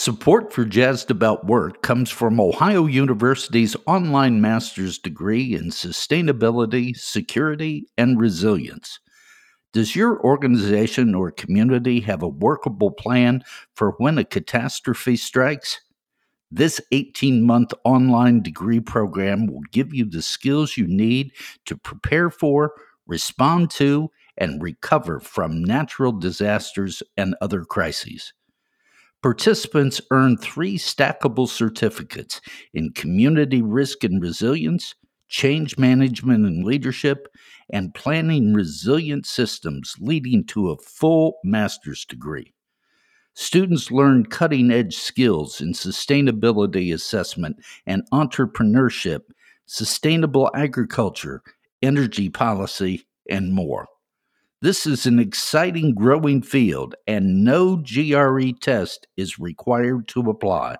Support for Jazzed About Work comes from Ohio University's online master's degree in sustainability, security, and resilience. Does your organization or community have a workable plan for when a catastrophe strikes? This 18 month online degree program will give you the skills you need to prepare for, respond to, and recover from natural disasters and other crises. Participants earn three stackable certificates in community risk and resilience, change management and leadership, and planning resilient systems, leading to a full master's degree. Students learn cutting edge skills in sustainability assessment and entrepreneurship, sustainable agriculture, energy policy, and more. This is an exciting growing field, and no GRE test is required to apply.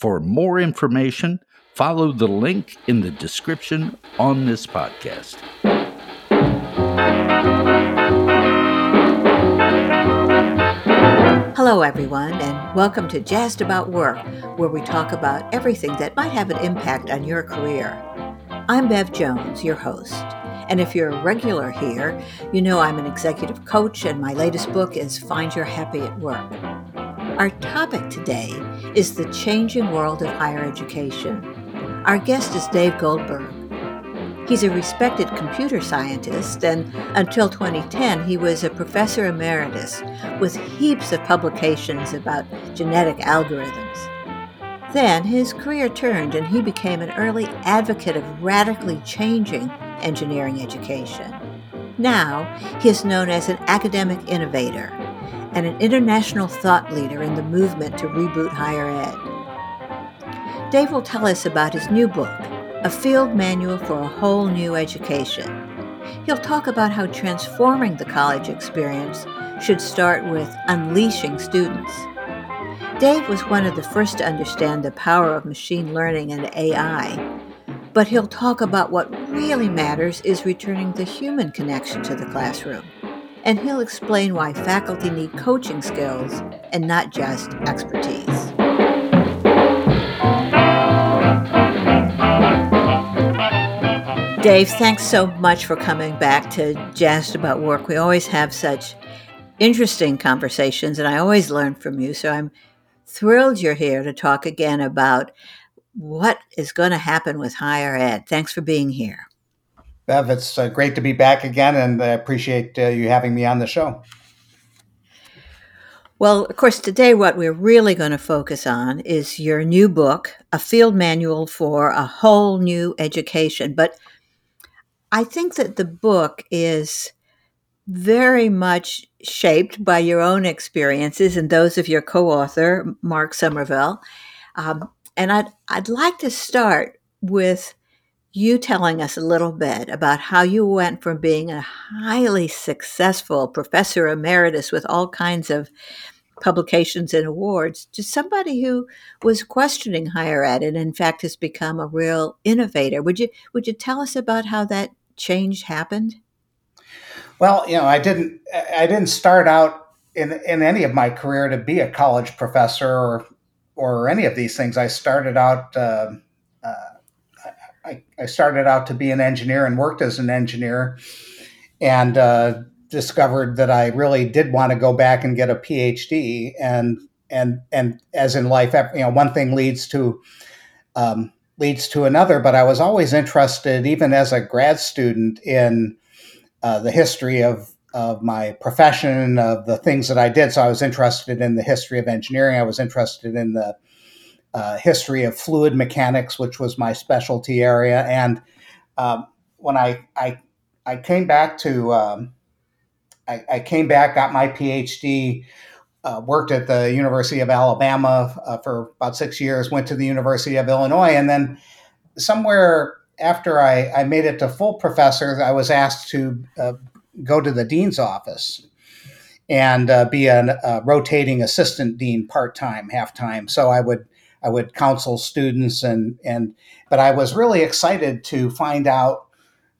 For more information, follow the link in the description on this podcast. Hello, everyone, and welcome to Jazzed About Work, where we talk about everything that might have an impact on your career. I'm Bev Jones, your host. And if you're a regular here, you know I'm an executive coach, and my latest book is Find Your Happy at Work. Our topic today is the changing world of higher education. Our guest is Dave Goldberg. He's a respected computer scientist, and until 2010, he was a professor emeritus with heaps of publications about genetic algorithms. Then his career turned, and he became an early advocate of radically changing engineering education. Now, he is known as an academic innovator and an international thought leader in the movement to reboot higher ed. Dave will tell us about his new book, A Field Manual for a Whole New Education. He'll talk about how transforming the college experience should start with unleashing students. Dave was one of the first to understand the power of machine learning and AI but he'll talk about what really matters is returning the human connection to the classroom. And he'll explain why faculty need coaching skills and not just expertise. Dave, thanks so much for coming back to Jazzed About Work. We always have such interesting conversations, and I always learn from you. So I'm thrilled you're here to talk again about what is going to happen with higher ed. Thanks for being here. Bev, it's uh, great to be back again, and I appreciate uh, you having me on the show. Well, of course, today what we're really going to focus on is your new book, A Field Manual for a Whole New Education. But I think that the book is very much shaped by your own experiences and those of your co author, Mark Somerville. Um, and I'd, I'd like to start with you telling us a little bit about how you went from being a highly successful professor emeritus with all kinds of publications and awards to somebody who was questioning higher ed and in fact has become a real innovator. Would you would you tell us about how that change happened? Well, you know, I didn't I didn't start out in in any of my career to be a college professor or or any of these things. I started out. Uh, uh, I, I, started out to be an engineer and worked as an engineer, and uh, discovered that I really did want to go back and get a PhD. And and and as in life, you know, one thing leads to um, leads to another. But I was always interested, even as a grad student, in uh, the history of of my profession, of the things that I did. So I was interested in the history of engineering. I was interested in the uh, history of fluid mechanics, which was my specialty area. And um, when I, I, I came back to um, I, I, came back, got my PhD, uh, worked at the University of Alabama uh, for about six years, went to the University of Illinois, and then somewhere after I, I made it to full professor, I was asked to uh, go to the dean's office and uh, be a uh, rotating assistant dean part time, half time. So I would I would counsel students and and but I was really excited to find out.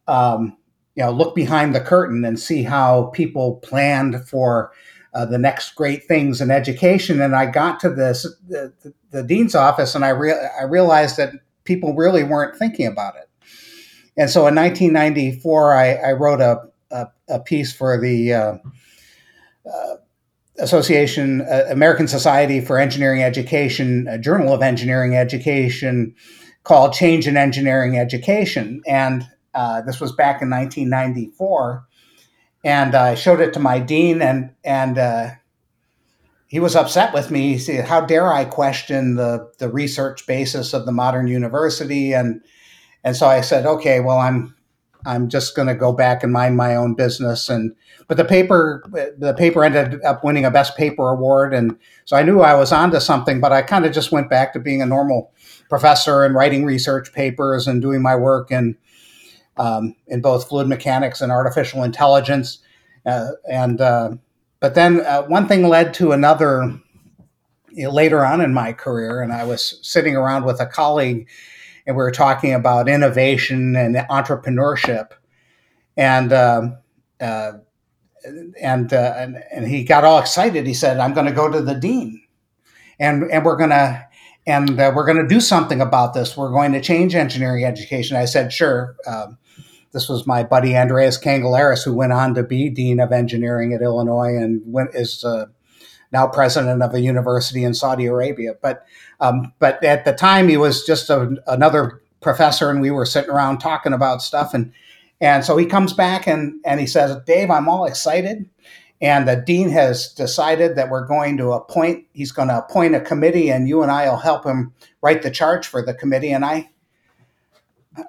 Um, you know, look behind the curtain and see how people planned for uh, the next great things in education. And I got to this the, the, the dean's office, and I re- I realized that people really weren't thinking about it. And so in 1994, I, I wrote a, a, piece for the uh, uh, Association, uh, American Society for Engineering Education, a Journal of Engineering Education, called Change in Engineering Education. And uh, this was back in 1994. And I showed it to my dean, and, and uh, he was upset with me. He said, How dare I question the, the research basis of the modern university? And, and so I said, Okay, well, I'm I'm just going to go back and mind my own business. And but the paper the paper ended up winning a best paper award, and so I knew I was onto something. But I kind of just went back to being a normal professor and writing research papers and doing my work in um, in both fluid mechanics and artificial intelligence. Uh, and uh, but then uh, one thing led to another. You know, later on in my career, and I was sitting around with a colleague and we were talking about innovation and entrepreneurship, and um, uh, and, uh, and and he got all excited. He said, "I'm going to go to the dean, and and we're going to." And uh, we're going to do something about this. We're going to change engineering education. I said, sure. Um, this was my buddy Andreas Cangellaris, who went on to be dean of engineering at Illinois and went, is uh, now president of a university in Saudi Arabia. But um, but at the time, he was just a, another professor, and we were sitting around talking about stuff. And and so he comes back and and he says, "Dave, I'm all excited." And the dean has decided that we're going to appoint. He's going to appoint a committee, and you and I will help him write the charge for the committee. And I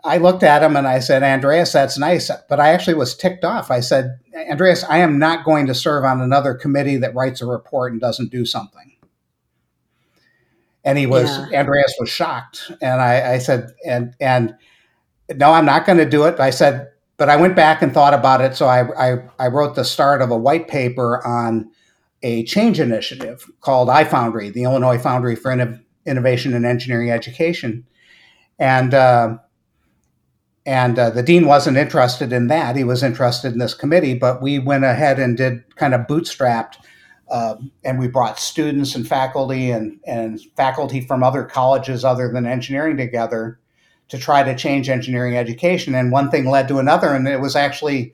I looked at him and I said, Andreas, that's nice. But I actually was ticked off. I said, Andreas, I am not going to serve on another committee that writes a report and doesn't do something. And he was, yeah. Andreas was shocked. And I, I said, and, and no, I'm not going to do it. I said, but I went back and thought about it. So I, I, I wrote the start of a white paper on a change initiative called iFoundry, the Illinois Foundry for Innovation and Engineering Education. And, uh, and uh, the dean wasn't interested in that. He was interested in this committee, but we went ahead and did kind of bootstrapped. Uh, and we brought students and faculty and, and faculty from other colleges other than engineering together to try to change engineering education. And one thing led to another, and it was actually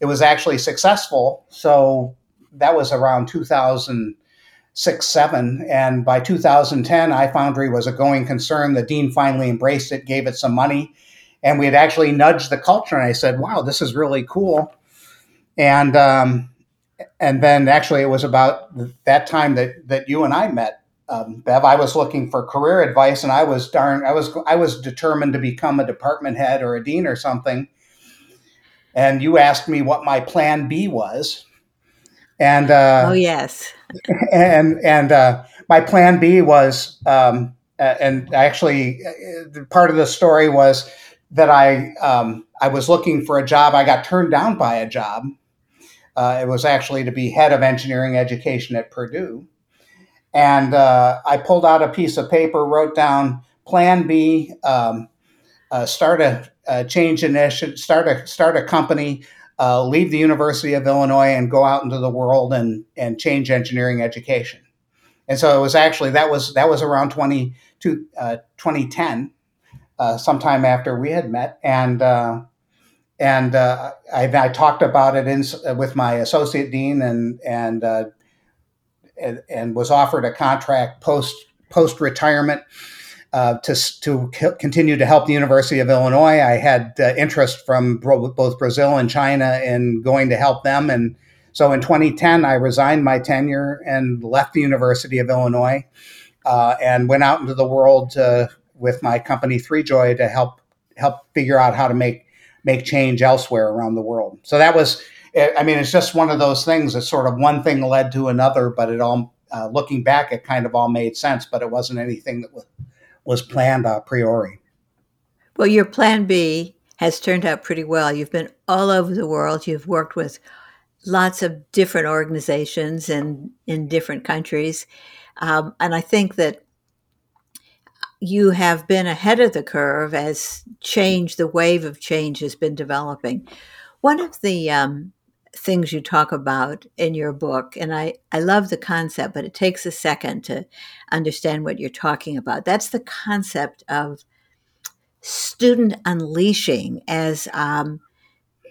it was actually successful. So that was around 2006, seven, and by 2010, iFoundry was a going concern. The dean finally embraced it, gave it some money, and we had actually nudged the culture. And I said, "Wow, this is really cool." And um, and then actually, it was about that time that that you and I met, um, Bev. I was looking for career advice, and I was darn, I was I was determined to become a department head or a dean or something. And you asked me what my plan B was, and uh, oh yes, and and uh, my plan B was, um, and actually, uh, part of the story was that I um, I was looking for a job. I got turned down by a job. Uh, it was actually to be head of engineering education at Purdue, and uh, I pulled out a piece of paper, wrote down Plan B, um, uh, start a, a, change initiative, start a start a company, uh, leave the University of Illinois, and go out into the world and and change engineering education. And so it was actually that was that was around 20, to, uh, 2010 uh, sometime after we had met, and uh, and uh, I, I, talked about it in, with my associate dean, and and, uh, and and was offered a contract post post retirement. Uh, to to continue to help the University of Illinois, I had uh, interest from both Brazil and China in going to help them, and so in 2010 I resigned my tenure and left the University of Illinois, and went out into the world to with my company Three Joy to help help figure out how to make make change elsewhere around the world. So that was, I mean, it's just one of those things that sort of one thing led to another, but it all, uh, looking back, it kind of all made sense, but it wasn't anything that was, was planned a priori. Well, your plan B has turned out pretty well. You've been all over the world. You've worked with lots of different organizations and in different countries. Um, and I think that you have been ahead of the curve as change, the wave of change has been developing. One of the um, things you talk about in your book. And I, I love the concept, but it takes a second to understand what you're talking about. That's the concept of student unleashing as um,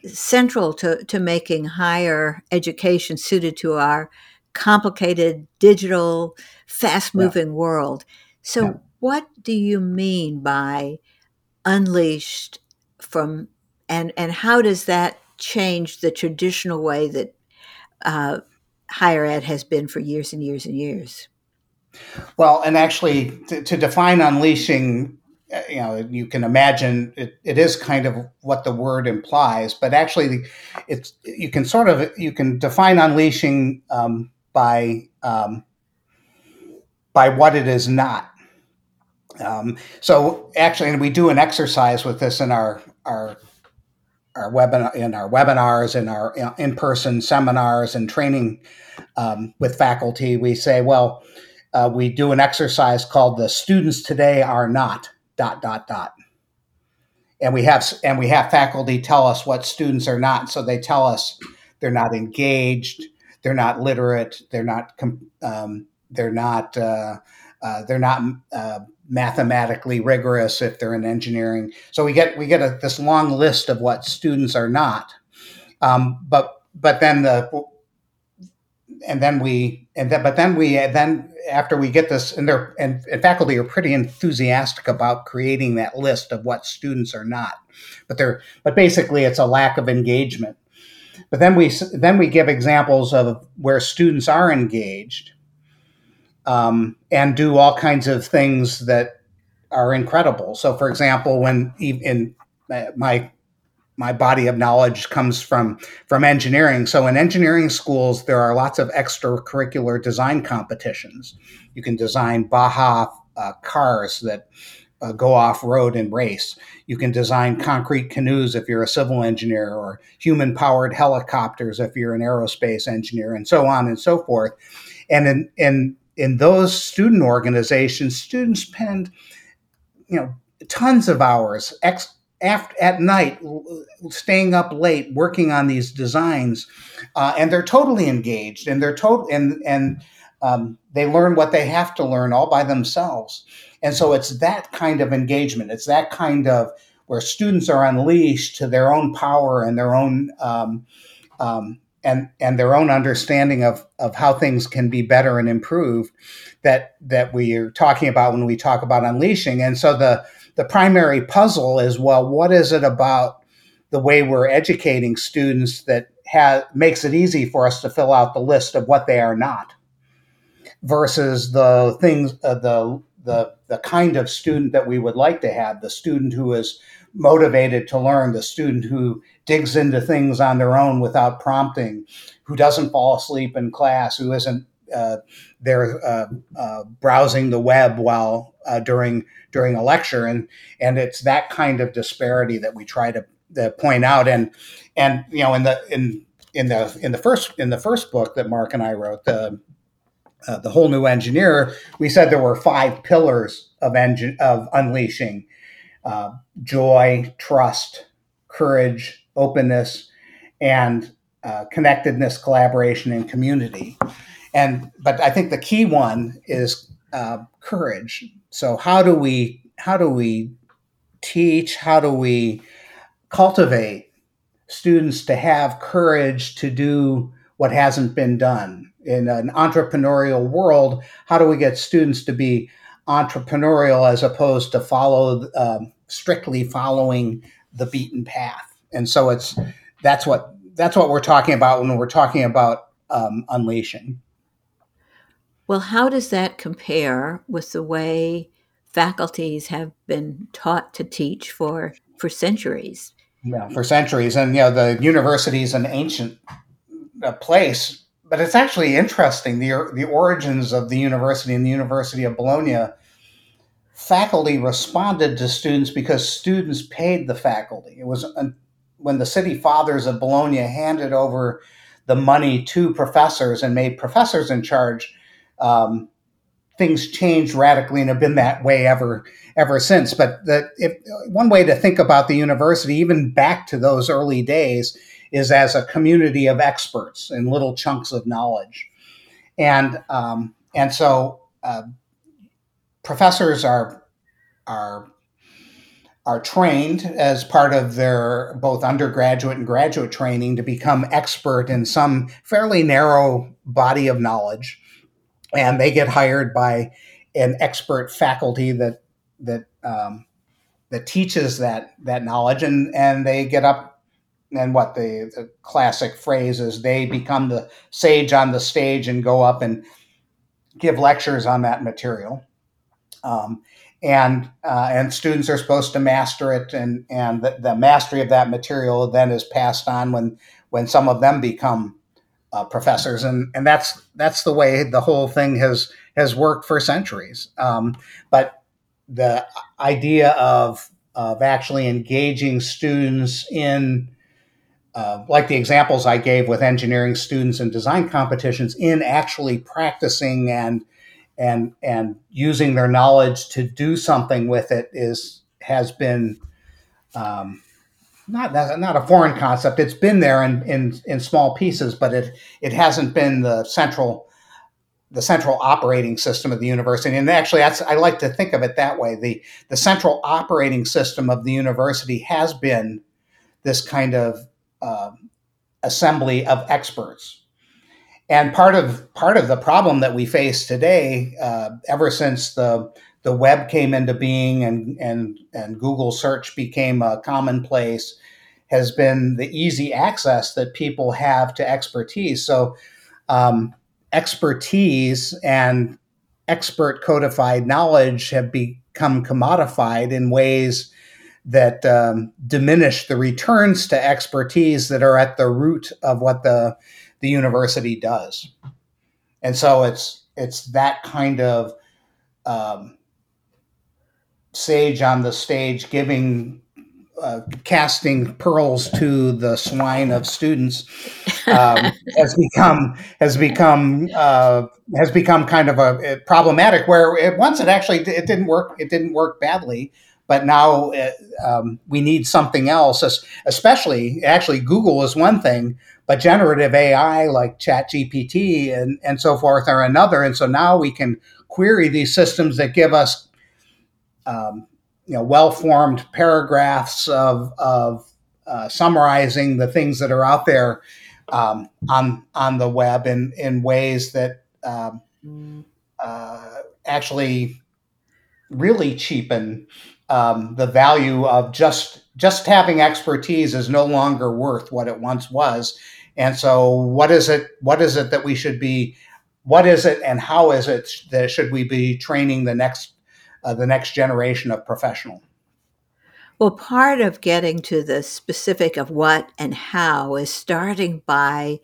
central to, to making higher education suited to our complicated, digital, fast moving yeah. world. So, yeah. What do you mean by unleashed from, and, and how does that change the traditional way that uh, higher ed has been for years and years and years? Well, and actually, to, to define unleashing uh, you know you can imagine it, it is kind of what the word implies but actually it's you can sort of you can define unleashing um, by um, by what it is not um, so actually and we do an exercise with this in our our our webinar in our webinars and our in-person seminars and training um, with faculty. We say well uh, we do an exercise called the students today are not dot dot dot. And we have and we have faculty tell us what students are not. So they tell us they're not engaged they're not literate they're not um, they're not uh, uh, they're not uh, mathematically rigorous if they're in engineering. So we get we get a, this long list of what students are not. Um, but but then the and then we and then but then we then after we get this and they're and, and, faculty are pretty enthusiastic about creating that list of what students are not. But they're but basically it's a lack of engagement. But then we then we give examples of where students are engaged um, and do all kinds of things that are incredible so for example when in my my body of knowledge comes from from engineering. So in engineering schools, there are lots of extracurricular design competitions. You can design Baja uh, cars that uh, go off road and race. You can design concrete canoes if you're a civil engineer, or human powered helicopters if you're an aerospace engineer, and so on and so forth. And in in in those student organizations, students spend you know tons of hours ex- after, at night, staying up late, working on these designs, uh, and they're totally engaged, and they're total, and and um, they learn what they have to learn all by themselves. And so it's that kind of engagement. It's that kind of where students are unleashed to their own power and their own um, um, and and their own understanding of of how things can be better and improved that that we are talking about when we talk about unleashing. And so the the primary puzzle is well, what is it about the way we're educating students that has, makes it easy for us to fill out the list of what they are not versus the things uh, the the the kind of student that we would like to have the student who is motivated to learn. The student who digs into things on their own without prompting who doesn't fall asleep in class who isn't uh, they're uh, uh, browsing the web while uh, during during a lecture, and and it's that kind of disparity that we try to, to point out. And and you know in the in in the in the first in the first book that Mark and I wrote, the uh, the whole new engineer, we said there were five pillars of engine of unleashing: uh, joy, trust, courage, openness, and uh, connectedness, collaboration, and community and but I think the key one is uh, courage. So how do we how do we teach? How do we cultivate students to have courage to do what hasn't been done in an entrepreneurial world? How do we get students to be entrepreneurial as opposed to follow um, strictly following the beaten path? And so it's that's what that's what we're talking about when we're talking about um, unleashing. Well, how does that compare with the way faculties have been taught to teach for for centuries? Yeah, for centuries, and you know the university is an ancient uh, place, but it's actually interesting the the origins of the university and the University of Bologna. Faculty responded to students because students paid the faculty. It was uh, when the city fathers of Bologna handed over the money to professors and made professors in charge um, things changed radically and have been that way ever ever since. But the, if, one way to think about the university, even back to those early days, is as a community of experts in little chunks of knowledge, and um, and so uh, professors are are are trained as part of their both undergraduate and graduate training to become expert in some fairly narrow body of knowledge. And they get hired by an expert faculty that that um, that teaches that that knowledge. And and they get up and what the, the classic phrase is they become the sage on the stage and go up and give lectures on that material um, and uh, and students are supposed to master it and and the, the, mastery of that material then is passed on when when some of them become uh, professors. And and that's that's the way the whole thing has has worked for centuries. Um, but the idea of of actually engaging students in uh, like the examples I gave with engineering students and design competitions in actually practicing and and and using their knowledge to do something with it is has been um, not not a foreign concept. It's been there in, in in small pieces, but it it hasn't been the central the central operating system of the university. And actually, I like to think of it that way. the The central operating system of the university has been this kind of uh, assembly of experts and part of part of the problem that we face today, uh, ever since the the web came into being and and and Google search became a commonplace, has been the easy access that people have to expertise. So, um, expertise and expert codified knowledge have become commodified in ways that um, diminish the returns to expertise that are at the root of what the the university does. And so it's it's that kind of um, sage on the stage giving uh, casting pearls to the swine of students um, has become has become uh, has become kind of a, a problematic. Where it, once it actually it didn't work, it didn't work badly, but now it, uh, um, we need something else. Especially, actually, Google is one thing, but generative AI like ChatGPT and, and so forth are another. And so now we can query these systems that give us um, you know well-formed paragraphs of, of uh, summarizing the things that are out there um, on on the web in, in ways that um, uh, actually really cheapen um, the value of just just having expertise is no longer worth what it once was and so, what is it? What is it that we should be? What is it, and how is it that should we be training the next uh, the next generation of professional? Well, part of getting to the specific of what and how is starting by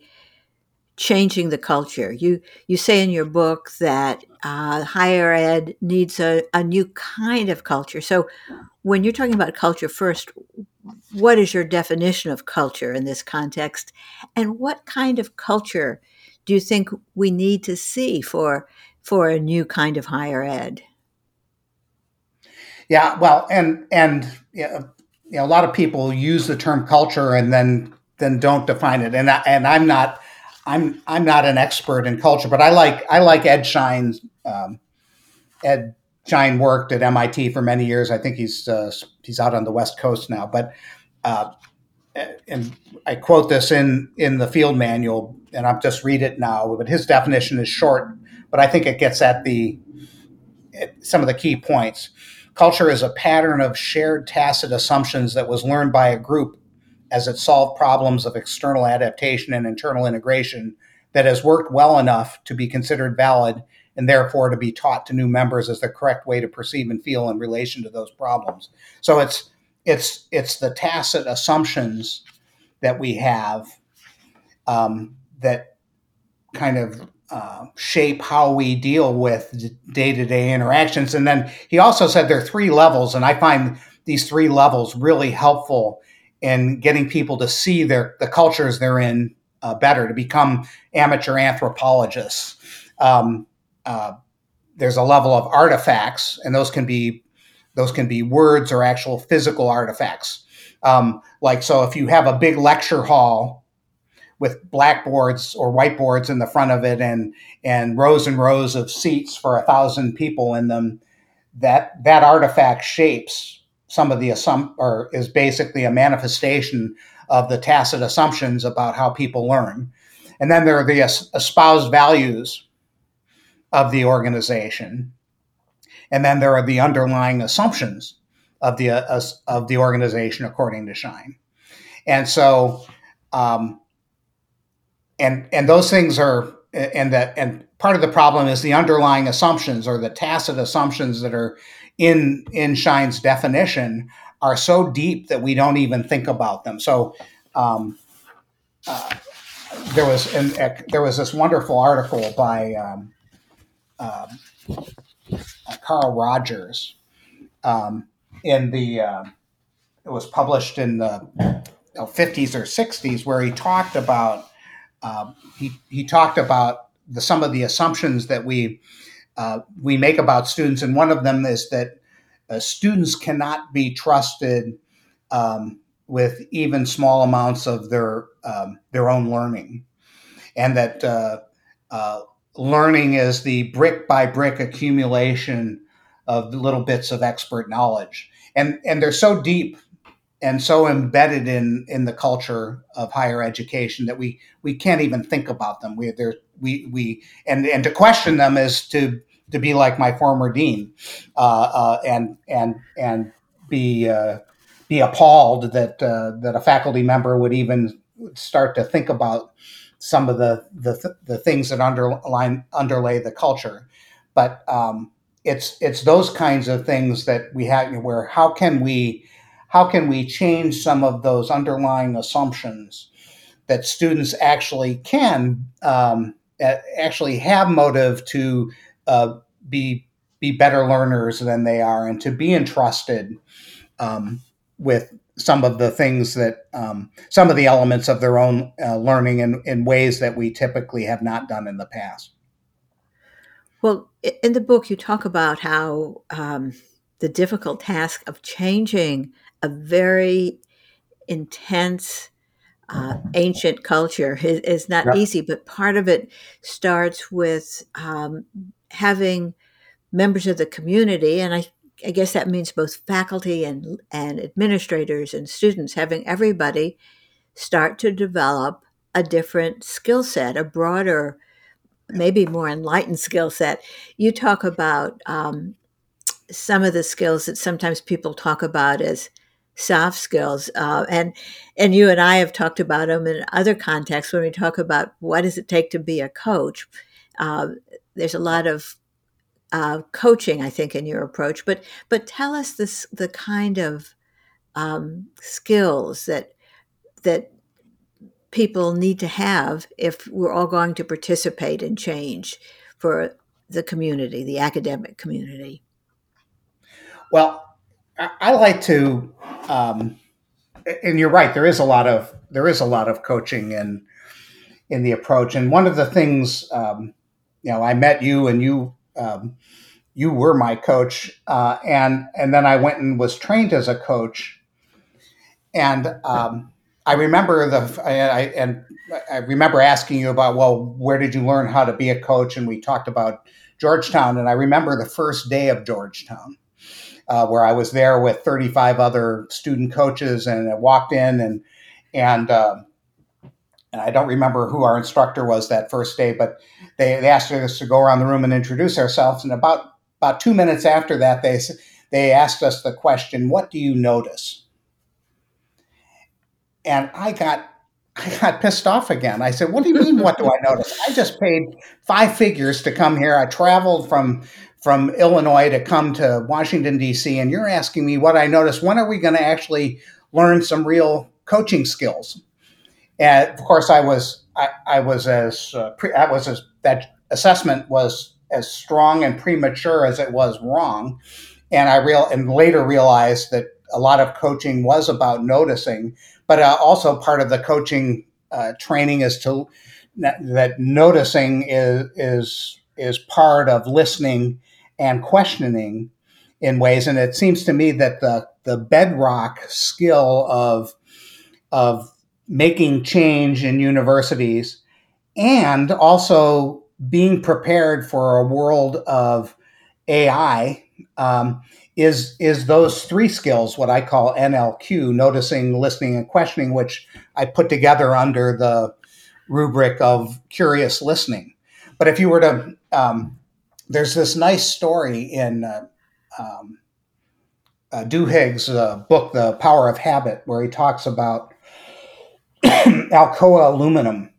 changing the culture. You you say in your book that uh, higher ed needs a, a new kind of culture. So, when you're talking about culture first, what is your definition of culture in this context? And what kind of culture do you think we need to see for for a new kind of higher ed? Yeah, well, and and you know, a lot of people use the term culture and then then don't define it. And I, and I'm not I'm I'm not an expert in culture, but I like I like Ed Schein's um, Ed Schein worked at MIT for many years. I think he's uh, he's out on the West Coast now, but uh, and I quote this in in the field manual, and I'll just read it now. But his definition is short, but I think it gets at the at some of the key points. Culture is a pattern of shared tacit assumptions that was learned by a group as it solved problems of external adaptation and internal integration that has worked well enough to be considered valid and therefore to be taught to new members as the correct way to perceive and feel in relation to those problems. So it's it's it's the tacit assumptions that we have um, that kind of uh, shape how we deal with day-to-day interactions and then he also said there are three levels and i find these three levels really helpful in getting people to see their the cultures they're in uh, better to become amateur anthropologists um, uh, there's a level of artifacts and those can be those can be words or actual physical artifacts. Um, like, so if you have a big lecture hall with blackboards or whiteboards in the front of it and and rows and rows of seats for a thousand people in them that that artifact shapes some of the assump or is basically a manifestation of the tacit assumptions about how people learn and then there are the espoused values of the organization. And then there are the underlying assumptions of the uh, of the organization according to Schein and so um, and and those things are and that and part of the problem is the underlying assumptions or the tacit assumptions that are in in Schein's definition are so deep that we don't even think about them. So um, uh, there was an, uh, there was this wonderful article by um, uh, Carl Rogers um, in the uh, it was published in the you know, 50s or 60s where he talked about um, he, he talked about the, some of the assumptions that we uh, we make about students, and one of them is that uh, students cannot be trusted um, with even small amounts of their um, their own learning, and that uh, uh learning is the brick by brick accumulation of little bits of expert knowledge, and and they're so deep and so embedded in in the culture of higher education that we we can't even think about them. We we we and and to question them is to to be like my former dean, uh, uh, and and and be uh, be appalled that uh, that a faculty member would even start to think about some of the the, the things that underline underlay the culture. But um, it's it's those kinds of things that we have where how can we how can we change some of those underlying assumptions that students actually can um, actually have motive to uh, be be better learners than they are and to be entrusted um, with some of the things that um, some of the elements of their own uh, learning in, in ways that we typically have not done in the past well in the book you talk about how um, the difficult task of changing a very intense uh, ancient culture is, is not yeah. easy, but part of it starts with um, having members of the community, and I, I guess that means both faculty and and administrators and students, having everybody start to develop a different skill set, a broader, maybe more enlightened skill set. You talk about um, some of the skills that sometimes people talk about as soft skills uh, and and you and i have talked about them in other contexts when we talk about what does it take to be a coach uh, there's a lot of uh, coaching i think in your approach but but tell us this the kind of um, skills that that people need to have if we're all going to participate in change for the community the academic community well I, like to, um, and you're right. There is a lot of there is a lot of coaching in in the approach. And one of the things, um, you know, I met you, and you um, you were my coach, uh, and and then I went and was trained as a coach, and um, I remember the I, I, and I remember asking you about well, where did you learn how to be a coach? And we talked about Georgetown, and I remember the first day of Georgetown uh, where I was there with 35 other student coaches, and I walked in and and uh, and I don't remember who our instructor was that first day, but they, they asked us to go around the room and introduce ourselves. And about about two minutes after that, they they asked us the question, "What do you notice?" And I got I got pissed off again. I said, "What do you mean? What do I notice? I just paid five figures to come here. I traveled from from Illinois to come to Washington, D.C., and you're asking me what I noticed. When are we going to actually learn some real coaching skills? And of course, I was I, I was as uh, pre, that was as that assessment was as strong and premature as it was wrong, and I real and later realized that a lot of coaching was about noticing, but uh, also part of the coaching uh, training is to that noticing is is is part of listening and questioning in ways. And it seems to me that the the bedrock skill of of making change in universities and also being prepared for a world of AI um, is is those three skills what I call NLQ noticing listening and questioning which I put together under the rubric of curious listening. But if you were to um, there's this nice story in uh, um, uh, Duhigg's uh, book The Power of Habit where he talks about Alcoa Aluminum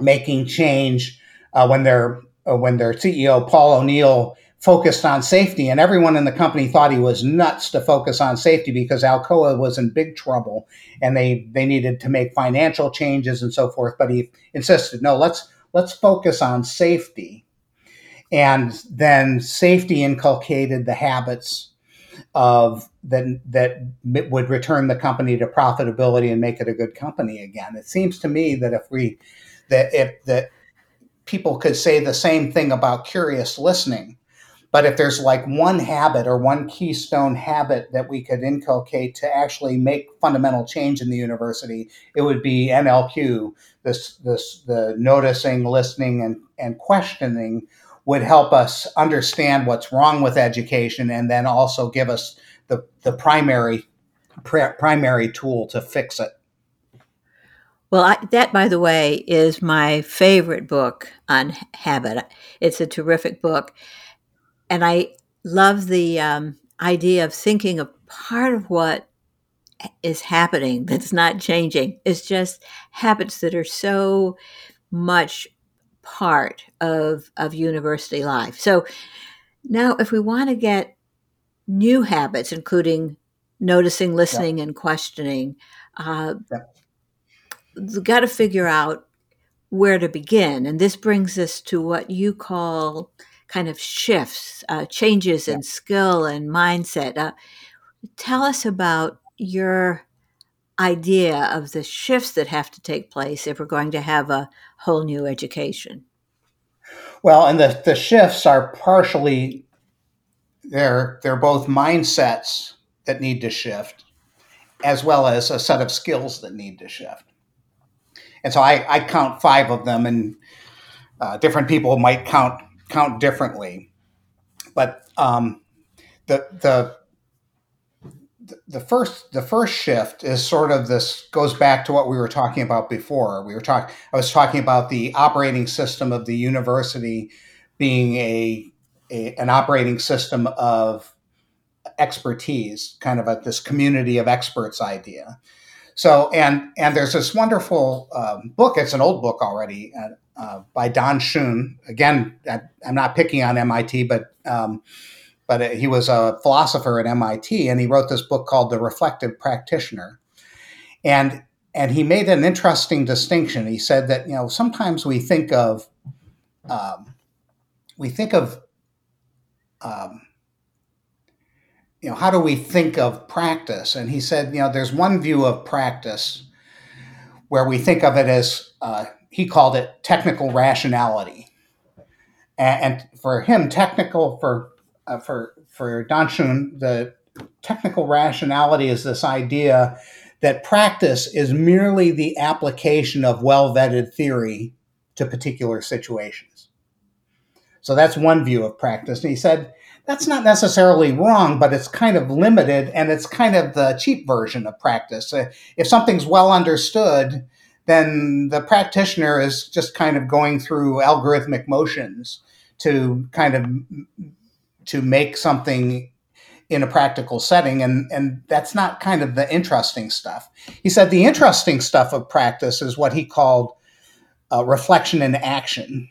making change uh, when their uh, when their CEO Paul O'Neill focused on safety, and everyone in the company thought he was nuts to focus on safety because Alcoa was in big trouble and they they needed to make financial changes and so forth. But he insisted, no, let's let's focus on safety. And then safety inculcated the habits of that that would return the company to profitability and make it a good company again. It seems to me that if we that if that people could say the same thing about curious listening, but if there's like one habit or one keystone habit that we could inculcate to actually make fundamental change in the university, it would be NLQ. This this the noticing, listening, and and questioning would help us understand what's wrong with education, and then also give us the the primary pr- primary tool to fix it. Well, I, that, by the way, is my favorite book on habit. It's a terrific book and I love the um, idea of thinking of part of what is happening that's not changing. It's just habits that are so much part of of university life. So now, if we want to get new habits, including noticing, listening, yeah. and questioning, uh, yeah. we've got to figure out where to begin. And this brings us to what you call kind of shifts, uh, changes yeah. in skill and mindset. Uh, tell us about your idea of the shifts that have to take place if we're going to have a whole new education. Well, and the, the shifts are partially they're they're both mindsets that need to shift, as well as a set of skills that need to shift. And so I, I count five of them, and uh, different people might count count differently. But um, the the the first the first shift is sort of this goes back to what we were talking about before. We were talking I was talking about the operating system of the university being a, a an operating system of expertise, kind of a, this community of experts idea. So and and there's this wonderful um, book. It's an old book already, uh, uh, by Don Schön. Again, I, am not picking on MIT, but um, but he was a philosopher at MIT, and he wrote this book called The Reflective Practitioner, and and he made an interesting distinction. He said that you know sometimes we think of um, we think of um, you know how do we think of practice, and he said you know there's one view of practice where we think of it as uh, he called it technical rationality. And, for him, technical for uh, for for Don the technical rationality is this idea that practice is merely the application of well vetted theory to particular situations. So that's one view of practice. And he said that's not necessarily wrong, but it's kind of limited and it's kind of the cheap version of practice. Uh, if something's well understood, then the practitioner is just kind of going through algorithmic motions to kind of to make something in a practical setting and and that's not kind of the interesting stuff. He said the interesting stuff of practice is what he called uh, reflection and action.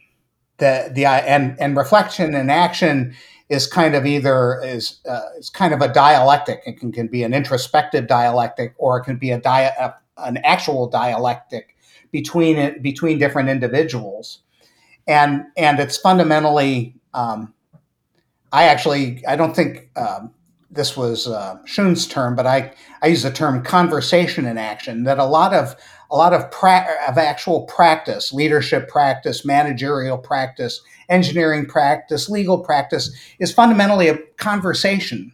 The the and and reflection and action is kind of either is uh, it's kind of a dialectic. It can, can be an introspective dialectic or it can be a dia- an actual dialectic between between different individuals, and and it's fundamentally. Um, I actually I don't think um, this was uh, term, but I I use the term conversation in action. That a lot of a lot of pra- of actual practice, leadership practice, managerial practice, engineering practice, legal practice is fundamentally a conversation.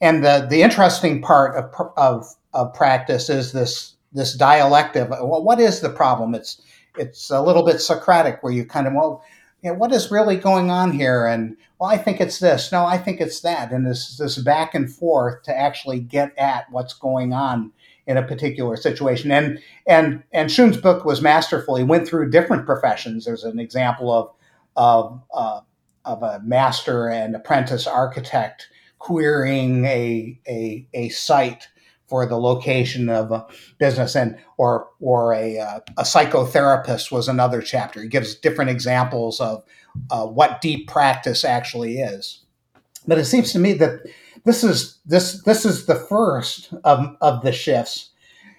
And the the interesting part of of, of practice is this this dialective. Well, what is the problem? It's it's a little bit Socratic, where you kind of well, you know, what is really going on here? And well, I think it's this. No, I think it's that. And this this back and forth to actually get at what's going on in a particular situation. And and and Schön's book was masterful. He went through different professions. There's an example of of uh, of a master and apprentice architect querying a a, a site for the location of a business. And or or a, uh, a psychotherapist was another chapter. He gives different examples of uh, what deep practice actually is. But it seems to me that this is this this is the first of, of the shifts.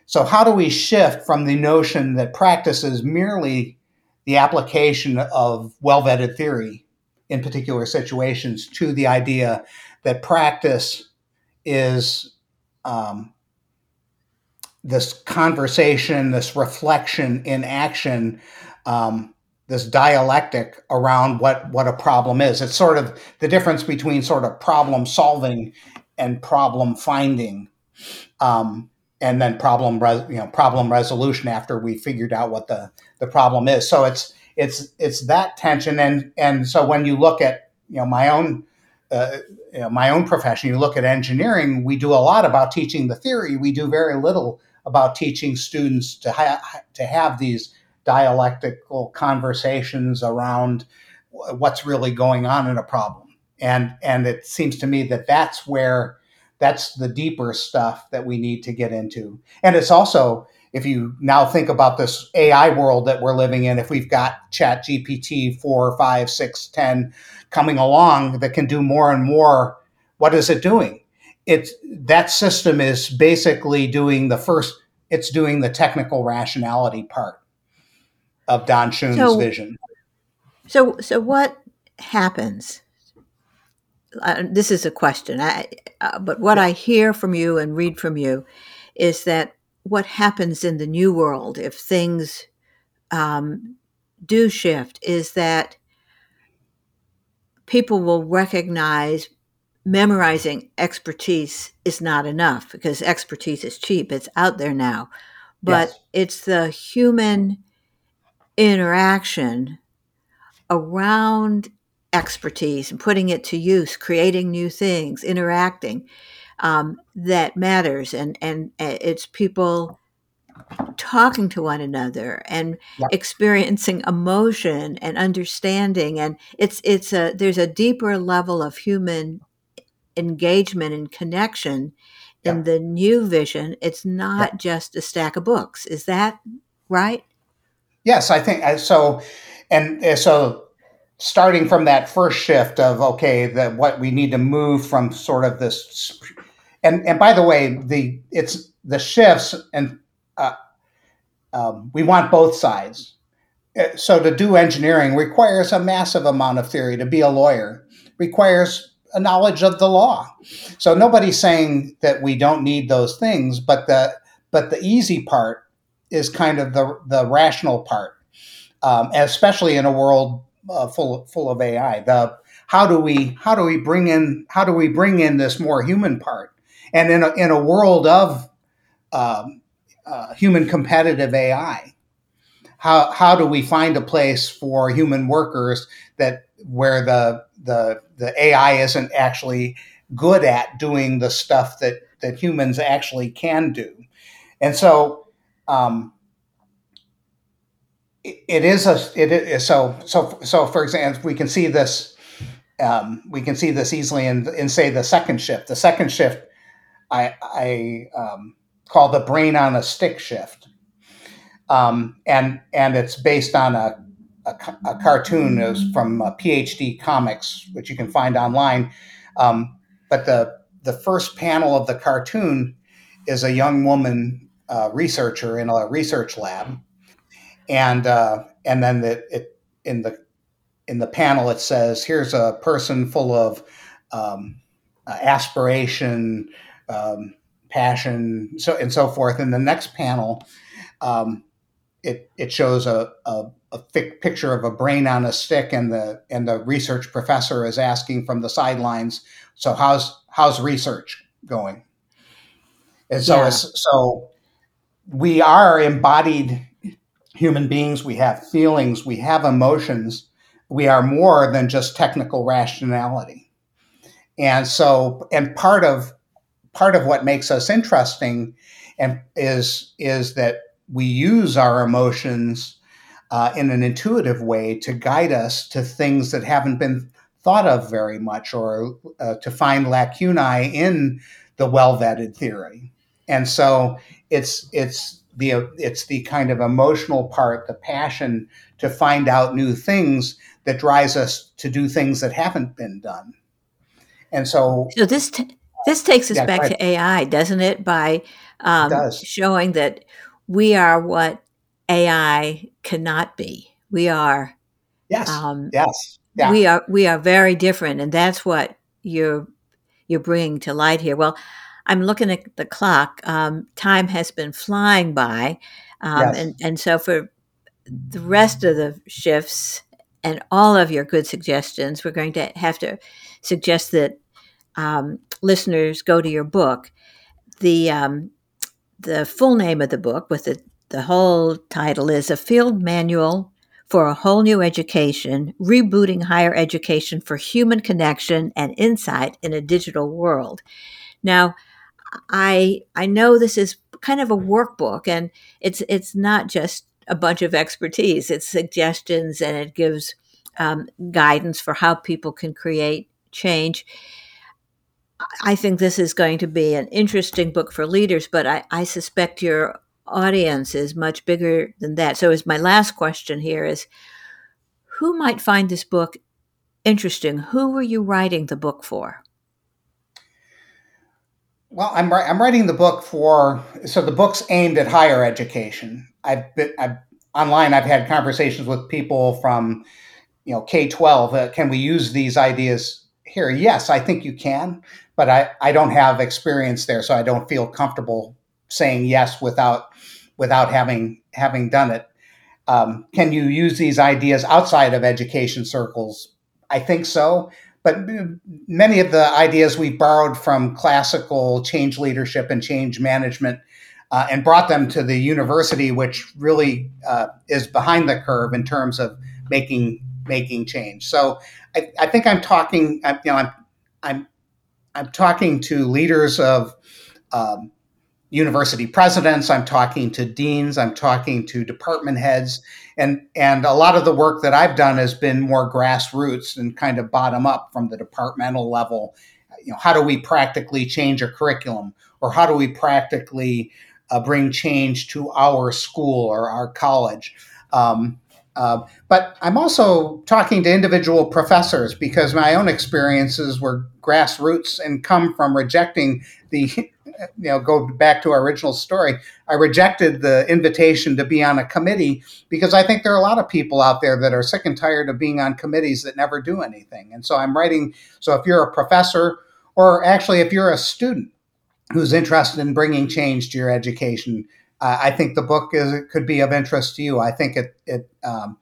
So how do we shift from the notion that practice is merely the application of well-vetted theory in particular situations to the idea that practice is um, this conversation, this reflection in action, um, this dialectic around what what a problem is. It's sort of the difference between sort of problem solving and problem finding, um, and then problem res- you know problem resolution after we figured out what the the problem is. So it's it's it's that tension, and and so when you look at you know my own uh, you know, my own profession, you look at engineering, we do a lot about teaching the theory. We do very little about teaching students to, ha- to have these dialectical conversations around what's really going on in a problem. And, and it seems to me that that's where that's the deeper stuff that we need to get into. And it's also, if you now think about this AI world that we're living in, if we've got Chat GPT 4, 5, 6, 10 coming along that can do more and more, what is it doing? It's that system is basically doing the first it's doing the technical rationality part of Don Schön's so, vision. So so what happens? Uh, this is a question, I, uh, but what I hear from you and read from you is that what happens in the new world if things um, do shift is that people will recognize memorizing expertise is not enough because expertise is cheap. It's out there now. But yes. it's the human interaction around expertise and putting it to use, creating new things, interacting um, that matters. And, and uh, it's people talking to one another and yep. experiencing emotion and understanding and it's it's a there's a deeper level of human engagement and connection yeah. in the new vision. It's not yeah. just a stack of books. Is that right? Yes, I think uh, so. And uh, so, starting from that first shift of okay, that what we need to move from sort of this, and and by the way, the it's the shifts, and uh, um, we want both sides. Uh, so to do engineering requires a massive amount of theory. To be a lawyer requires a knowledge of the law. So nobody's saying that we don't need those things, but the but the easy part is kind of the the rational part, um, especially in a world uh, full full of AI. The how do we how do we bring in how do we bring in this more human part? And in a, in a world of um, uh, human competitive AI, how how do we find a place for human workers that where the the the AI isn't actually good at doing the stuff that that humans actually can do, and so um, it, it is a it is so so so. For example, we can see this. Um, we can see this easily in, in say the second shift. The second shift, I, I um, call the brain on a stick shift, um, and and it's based on a a, a cartoon is from uh, PhD Comics, which you can find online. Um, but the the first panel of the cartoon is a young woman uh, researcher in a research lab, and uh, and then the, it in the in the panel it says here's a person full of um, aspiration, um, passion, so and so forth. In the next panel, um, it it shows a, a a thick picture of a brain on a stick, and the and the research professor is asking from the sidelines, "So how's how's research going?" And so yeah. so we are embodied human beings. We have feelings. We have emotions. We are more than just technical rationality. And so, and part of part of what makes us interesting and is is that we use our emotions uh, in an intuitive way to guide us to things that haven't been thought of very much or uh, to find lacunae in the well vetted theory. And so it's it's the it's the kind of emotional part, the passion to find out new things that drives us to do things that haven't been done. And so, so this t- this takes us yeah, back to AI, doesn't it? By um, it showing that we are what AI cannot be. We are. Yes. Um, yes. Yeah. We are. We are very different, and that's what you're you're bringing to light here. Well, I'm looking at the clock. Um, time has been flying by, um, yes. and and so for the rest of the shifts and all of your good suggestions, we're going to have to suggest that um, listeners go to your book. The um, the full name of the book, with the the whole title, is a field manual for a whole new education, rebooting higher education for human connection and insight in a digital world. Now, I I know this is kind of a workbook, and it's it's not just a bunch of expertise. It's suggestions, and it gives um, guidance for how people can create change. I think this is going to be an interesting book for leaders, but I, I suspect your audience is much bigger than that. So, as my last question here is, who might find this book interesting? Who were you writing the book for? Well, I'm I'm writing the book for so the book's aimed at higher education. I've been I've, online. I've had conversations with people from you know K twelve. Uh, can we use these ideas here? Yes, I think you can, but I I don't have experience there, so I don't feel comfortable saying yes without without having having done it. Um, can you use these ideas outside of education circles? I think so. But many of the ideas we borrowed from classical change leadership and change management uh, and brought them to the university, which really uh, is behind the curve in terms of making making change. So I, I think I'm talking. You know, I'm I'm I'm talking to leaders of um, university presidents. I'm talking to deans. I'm talking to department heads, and and a lot of the work that I've done has been more grassroots and kind of bottom up from the departmental level. You know, how do we practically change a curriculum, or how do we practically uh, bring change to our school or our college? Um, uh, but I'm also talking to individual professors because my own experiences were grassroots and come from rejecting the, you know, go back to our original story. I rejected the invitation to be on a committee because I think there are a lot of people out there that are sick and tired of being on committees that never do anything. And so I'm writing. So if you're a professor, or actually if you're a student who's interested in bringing change to your education, uh, I think the book is could be of interest to you. I think it it um,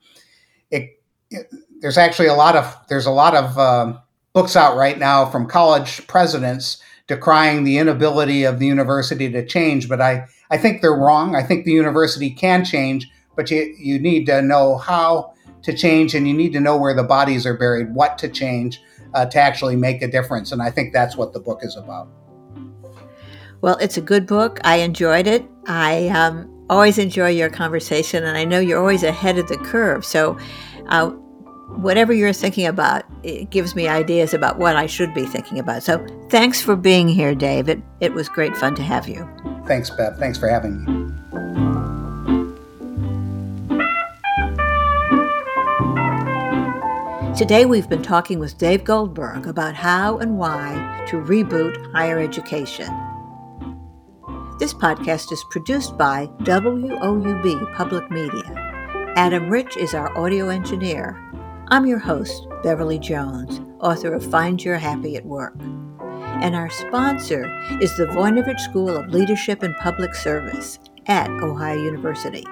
it, it, there's actually a lot of there's a lot of um, books out right now from college presidents decrying the inability of the university to change. But I I think they're wrong. I think the university can change, but you you need to know how to change, and you need to know where the bodies are buried, what to change uh, to actually make a difference. And I think that's what the book is about. Well, it's a good book. I enjoyed it. I um, always enjoy your conversation, and I know you're always ahead of the curve. So, uh, whatever you're thinking about, it gives me ideas about what I should be thinking about. So, thanks for being here, Dave. It, it was great fun to have you. Thanks, Bev. Thanks for having me. Today, we've been talking with Dave Goldberg about how and why to reboot higher education. This podcast is produced by WOUB Public Media. Adam Rich is our audio engineer. I'm your host, Beverly Jones, author of Find Your Happy at Work. And our sponsor is the Voinovich School of Leadership and Public Service at Ohio University.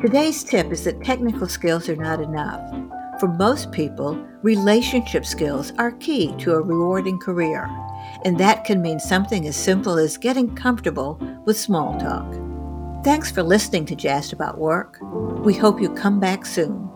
Today's tip is that technical skills are not enough. For most people, relationship skills are key to a rewarding career and that can mean something as simple as getting comfortable with small talk. Thanks for listening to Jazzed About Work. We hope you come back soon.